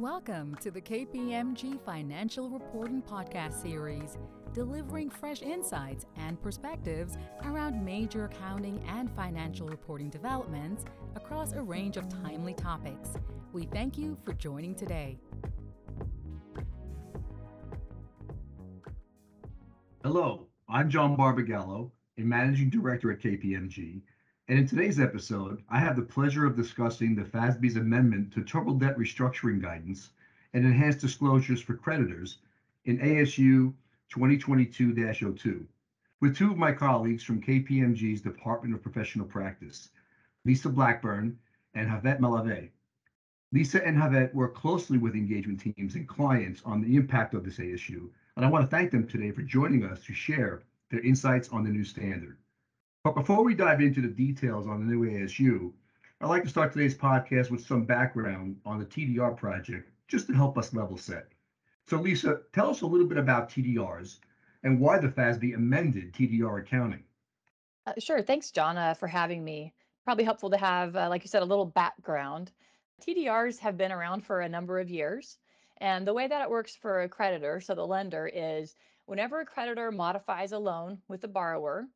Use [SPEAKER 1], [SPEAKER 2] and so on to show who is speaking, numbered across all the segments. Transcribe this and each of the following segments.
[SPEAKER 1] Welcome to the KPMG Financial Reporting Podcast Series, delivering fresh insights and perspectives around major accounting and financial reporting developments across a range of timely topics. We thank you for joining today.
[SPEAKER 2] Hello, I'm John Barbagallo, a managing director at KPMG, and in today's episode, I have the pleasure of discussing the FASB's amendment to troubled debt restructuring guidance and enhanced disclosures for creditors in ASU 2022-02 with two of my colleagues from KPMG's Department of Professional Practice, Lisa Blackburn and Havet Malave. Lisa and Havet work closely with engagement teams and clients on the impact of this ASU, and I want to thank them today for joining us to share their insights on the new standard. But before we dive into the details on the new ASU, I'd like to start today's podcast with some background on the TDR project, just to help us level set. So, Lisa, tell us a little bit about TDRs and why the FASB amended TDR accounting.
[SPEAKER 3] Uh, sure. Thanks, John, uh, for having me. Probably helpful to have, uh, like you said, a little background. TDRs have been around for a number of years. And the way that it works for a creditor, so the lender, is whenever a creditor modifies a loan with the borrower,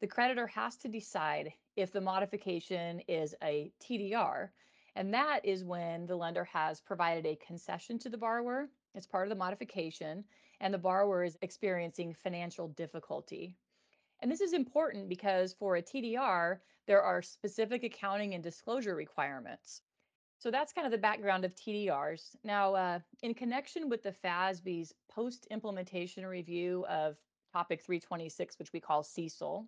[SPEAKER 3] the creditor has to decide if the modification is a TDR. And that is when the lender has provided a concession to the borrower It's part of the modification, and the borrower is experiencing financial difficulty. And this is important because for a TDR, there are specific accounting and disclosure requirements. So that's kind of the background of TDRs. Now, uh, in connection with the FASB's post implementation review of Topic 326, which we call CECL,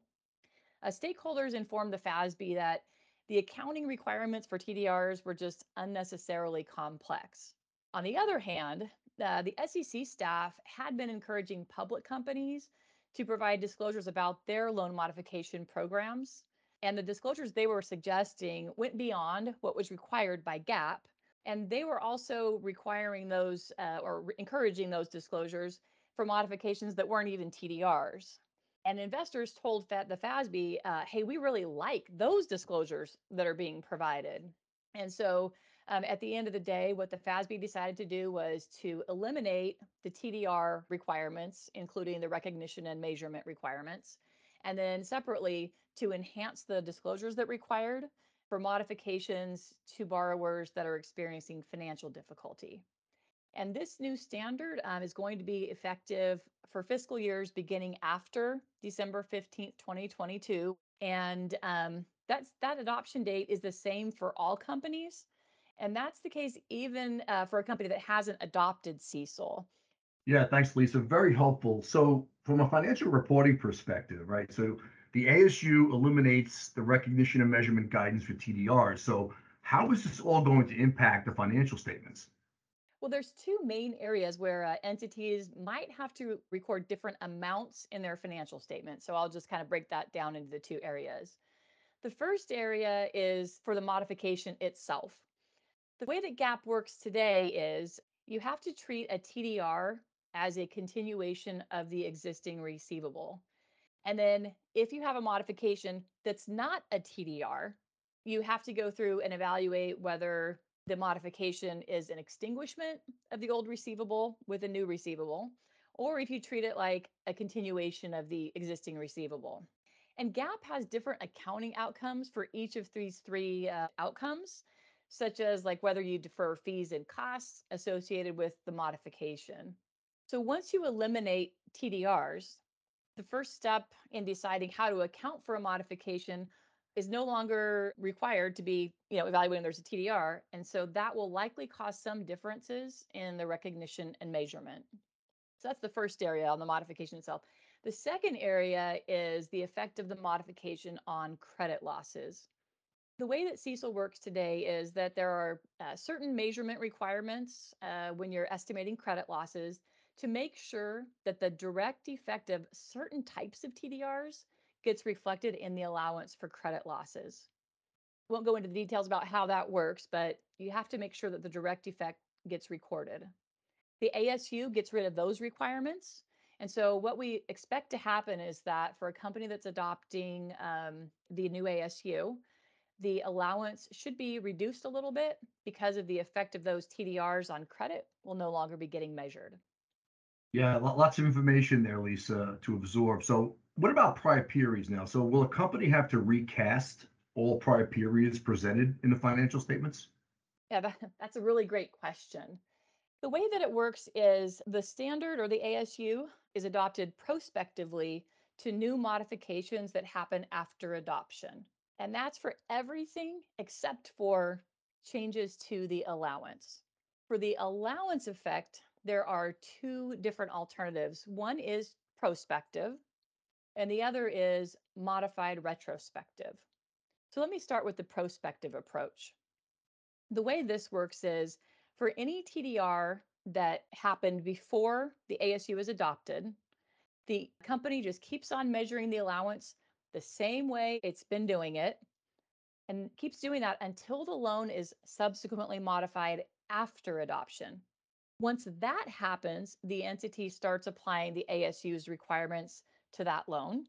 [SPEAKER 3] uh, stakeholders informed the FASB that the accounting requirements for TDRs were just unnecessarily complex. On the other hand, uh, the SEC staff had been encouraging public companies to provide disclosures about their loan modification programs. And the disclosures they were suggesting went beyond what was required by GAAP. And they were also requiring those uh, or re- encouraging those disclosures for modifications that weren't even TDRs. And investors told the FASB, uh, hey, we really like those disclosures that are being provided. And so um, at the end of the day, what the FASB decided to do was to eliminate the TDR requirements, including the recognition and measurement requirements, and then separately to enhance the disclosures that required for modifications to borrowers that are experiencing financial difficulty. And this new standard um, is going to be effective for fiscal years beginning after December 15th, 2022. And um, that's, that adoption date is the same for all companies. And that's the case even uh, for a company that hasn't adopted CECL.
[SPEAKER 2] Yeah, thanks, Lisa. Very helpful. So, from a financial reporting perspective, right? So, the ASU eliminates the recognition and measurement guidance for TDR. So, how is this all going to impact the financial statements?
[SPEAKER 3] Well, there's two main areas where uh, entities might have to record different amounts in their financial statement. So I'll just kind of break that down into the two areas. The first area is for the modification itself. The way that GAAP works today is you have to treat a TDR as a continuation of the existing receivable. And then if you have a modification that's not a TDR, you have to go through and evaluate whether the modification is an extinguishment of the old receivable with a new receivable, or if you treat it like a continuation of the existing receivable. And GAAP has different accounting outcomes for each of these three uh, outcomes, such as like whether you defer fees and costs associated with the modification. So once you eliminate TDRs, the first step in deciding how to account for a modification is no longer required to be, you know, evaluating there's a TDR. And so that will likely cause some differences in the recognition and measurement. So that's the first area on the modification itself. The second area is the effect of the modification on credit losses. The way that CECL works today is that there are uh, certain measurement requirements uh, when you're estimating credit losses to make sure that the direct effect of certain types of TDRs gets reflected in the allowance for credit losses. Won't go into the details about how that works, but you have to make sure that the direct effect gets recorded. The ASU gets rid of those requirements. And so, what we expect to happen is that for a company that's adopting um, the new ASU, the allowance should be reduced a little bit because of the effect of those TDRs on credit will no longer be getting measured.
[SPEAKER 2] Yeah, lots of information there, Lisa, to absorb. So, what about prior periods now? So, will a company have to recast all prior periods presented in the financial statements?
[SPEAKER 3] Yeah, that, that's a really great question. The way that it works is the standard or the ASU is adopted prospectively to new modifications that happen after adoption. And that's for everything except for changes to the allowance. For the allowance effect, there are two different alternatives. One is prospective, and the other is modified retrospective. So let me start with the prospective approach. The way this works is for any TDR that happened before the ASU is adopted, the company just keeps on measuring the allowance the same way it's been doing it and keeps doing that until the loan is subsequently modified after adoption. Once that happens, the entity starts applying the ASU's requirements to that loan,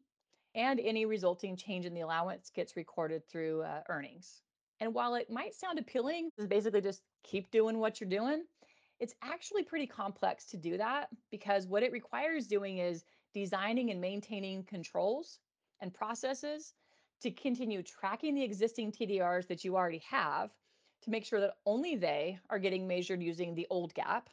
[SPEAKER 3] and any resulting change in the allowance gets recorded through uh, earnings. And while it might sound appealing, basically just keep doing what you're doing. It's actually pretty complex to do that because what it requires doing is designing and maintaining controls and processes to continue tracking the existing TDRs that you already have to make sure that only they are getting measured using the old GAAP.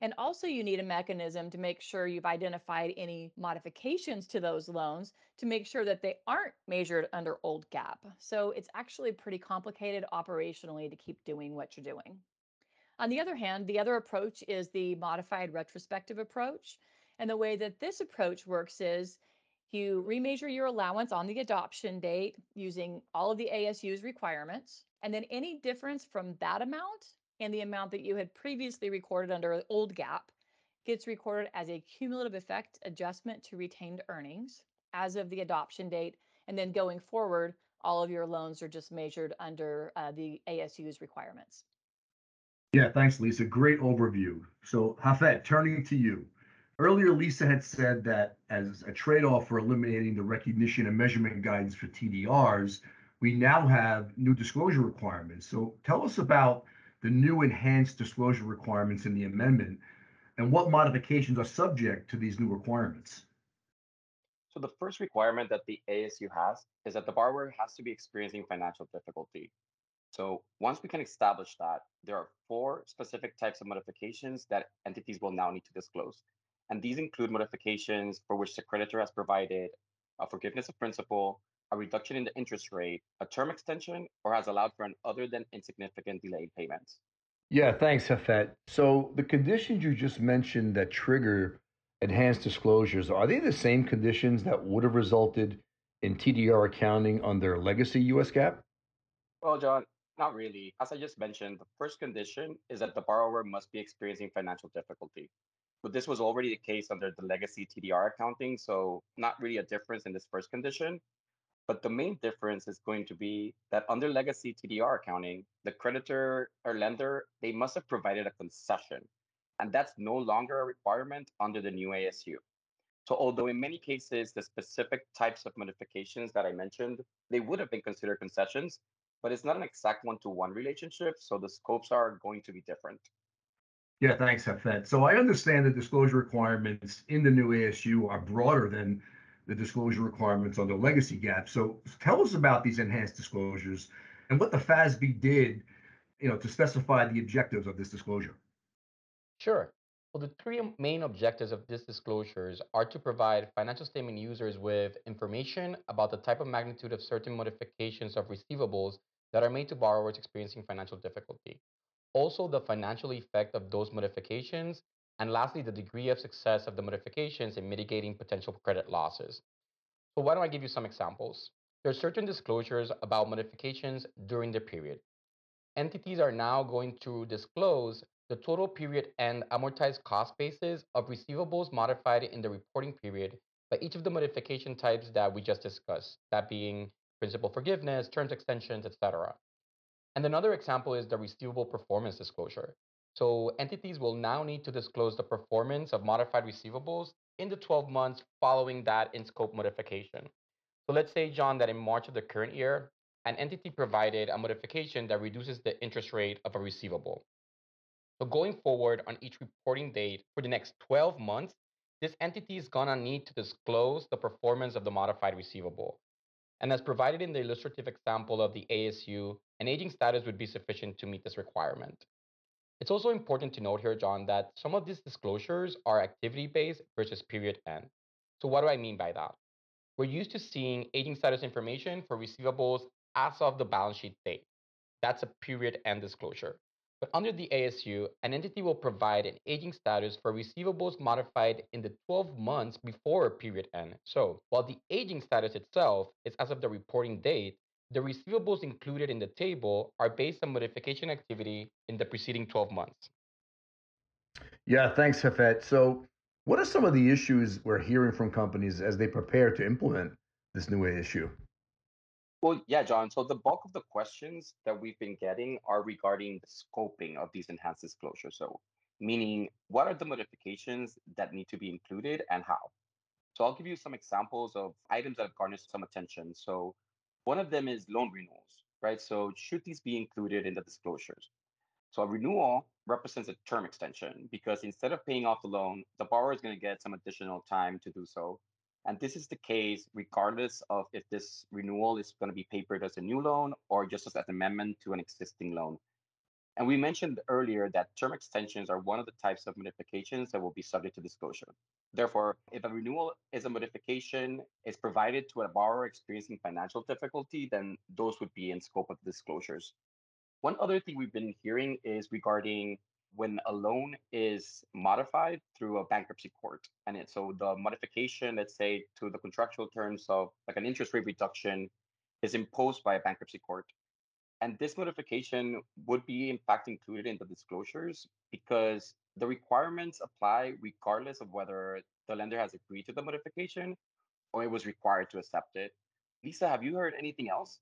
[SPEAKER 3] And also, you need a mechanism to make sure you've identified any modifications to those loans to make sure that they aren't measured under old GAAP. So it's actually pretty complicated operationally to keep doing what you're doing. On the other hand, the other approach is the modified retrospective approach. And the way that this approach works is you remeasure your allowance on the adoption date using all of the ASU's requirements. And then any difference from that amount and the amount that you had previously recorded under old GAAP gets recorded as a cumulative effect adjustment to retained earnings as of the adoption date. And then going forward, all of your loans are just measured under uh, the ASU's requirements.
[SPEAKER 2] Yeah, thanks, Lisa. Great overview. So, Hafed, turning to you. Earlier, Lisa had said that as a trade-off for eliminating the recognition and measurement guidance for TDRs, we now have new disclosure requirements. So tell us about the new enhanced disclosure requirements in the amendment and what modifications are subject to these new requirements.
[SPEAKER 4] So the first requirement that the ASU has is that the borrower has to be experiencing financial difficulty. So once we can establish that, there are four specific types of modifications that entities will now need to disclose. And these include modifications for which the creditor has provided a forgiveness of principal, a reduction in the interest rate, a term extension, or has allowed for an other than insignificant delay in payments.
[SPEAKER 2] Yeah, thanks, Hafet. So the conditions you just mentioned that trigger enhanced disclosures, are they the same conditions that would have resulted in TDR accounting under legacy US GAAP?
[SPEAKER 4] Well, John, not really. As I just mentioned, the first condition is that the borrower must be experiencing financial difficulty. But this was already the case under the legacy TDR accounting, so not really a difference in this first condition. But the main difference is going to be that under legacy TDR accounting, the creditor or lender, they must have provided a concession. And that's no longer a requirement under the new ASU. So although in many cases, the specific types of modifications that I mentioned, they would have been considered concessions, but it's not an exact one-to-one relationship. So the scopes are going to be different.
[SPEAKER 2] Yeah, thanks, Hafed. So I understand the disclosure requirements in the new ASU are broader than the disclosure requirements on the legacy GAAP. So tell us about these enhanced disclosures and what the FASB did, you know, to specify the objectives of this disclosure.
[SPEAKER 5] Sure. Well, the three main objectives of these disclosures are to provide financial statement users with information about the type of magnitude of certain modifications of receivables that are made to borrowers experiencing financial difficulty also the financial effect of those modifications, and lastly, the degree of success of the modifications in mitigating potential credit losses. So why don't I give you some examples? There are certain disclosures about modifications during the period. Entities are now going to disclose the total period and amortized cost basis of receivables modified in the reporting period by each of the modification types that we just discussed, that being principal forgiveness, terms extensions, etc. And another example is the receivable performance disclosure. So entities will now need to disclose the performance of modified receivables in the 12 months following that in scope modification. So let's say, John, that in March of the current year, an entity provided a modification that reduces the interest rate of a receivable. So going forward on each reporting date for the next 12 months, this entity is gonna need to disclose the performance of the modified receivable. And as provided in the illustrative example of the ASU, an aging status would be sufficient to meet this requirement. It's also important to note here, John, that some of these disclosures are activity based versus period end. So, what do I mean by that? We're used to seeing aging status information for receivables as of the balance sheet date. That's a period end disclosure. But under the ASU, an entity will provide an aging status for receivables modified in the 12 months before period end. So while the aging status itself is as of the reporting date, the receivables included in the table are based on modification activity in the preceding 12 months.
[SPEAKER 2] Yeah, thanks, Hafet. So, what are some of the issues we're hearing from companies as they prepare to implement this new issue?
[SPEAKER 4] Well, yeah, John. So the bulk of the questions that we've been getting are regarding the scoping of these enhanced disclosures. So, meaning what are the modifications that need to be included and how? So, I'll give you some examples of items that have garnered some attention. So, one of them is loan renewals, right? So, should these be included in the disclosures? So, a renewal represents a term extension because instead of paying off the loan, the borrower is going to get some additional time to do so and this is the case regardless of if this renewal is going to be papered as a new loan or just as an amendment to an existing loan. And we mentioned earlier that term extensions are one of the types of modifications that will be subject to disclosure. Therefore, if a renewal is a modification is provided to a borrower experiencing financial difficulty, then those would be in scope of disclosures. One other thing we've been hearing is regarding when a loan is modified through a bankruptcy court. And it, so the modification, let's say, to the contractual terms of like an interest rate reduction is imposed by a bankruptcy court. And this modification would be, in fact, included in the disclosures because the requirements apply regardless of whether the lender has agreed to the modification or it was required to accept it. Lisa, have you heard anything else?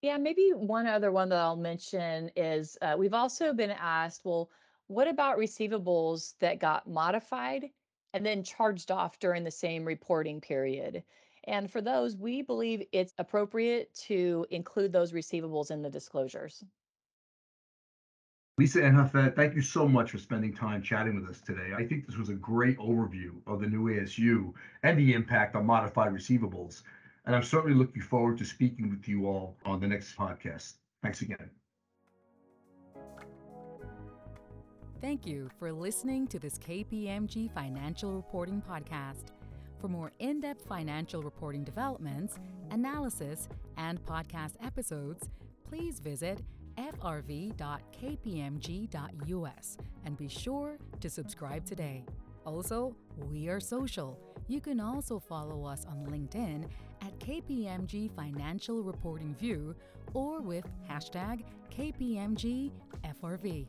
[SPEAKER 3] Yeah, maybe one other one that I'll mention is uh, we've also been asked, well, what about receivables that got modified and then charged off during the same reporting period? And for those, we believe it's appropriate to include those receivables in the disclosures.
[SPEAKER 2] Lisa and Hafet, thank you so much for spending time chatting with us today. I think this was a great overview of the new ASU and the impact on modified receivables. And I'm certainly looking forward to speaking with you all on the next podcast. Thanks again.
[SPEAKER 1] Thank you for listening to this KPMG Financial Reporting Podcast. For more in depth financial reporting developments, analysis, and podcast episodes, please visit frv.kpmg.us and be sure to subscribe today. Also, we are social. You can also follow us on LinkedIn at KPMG Financial Reporting View or with hashtag KPMGFRV.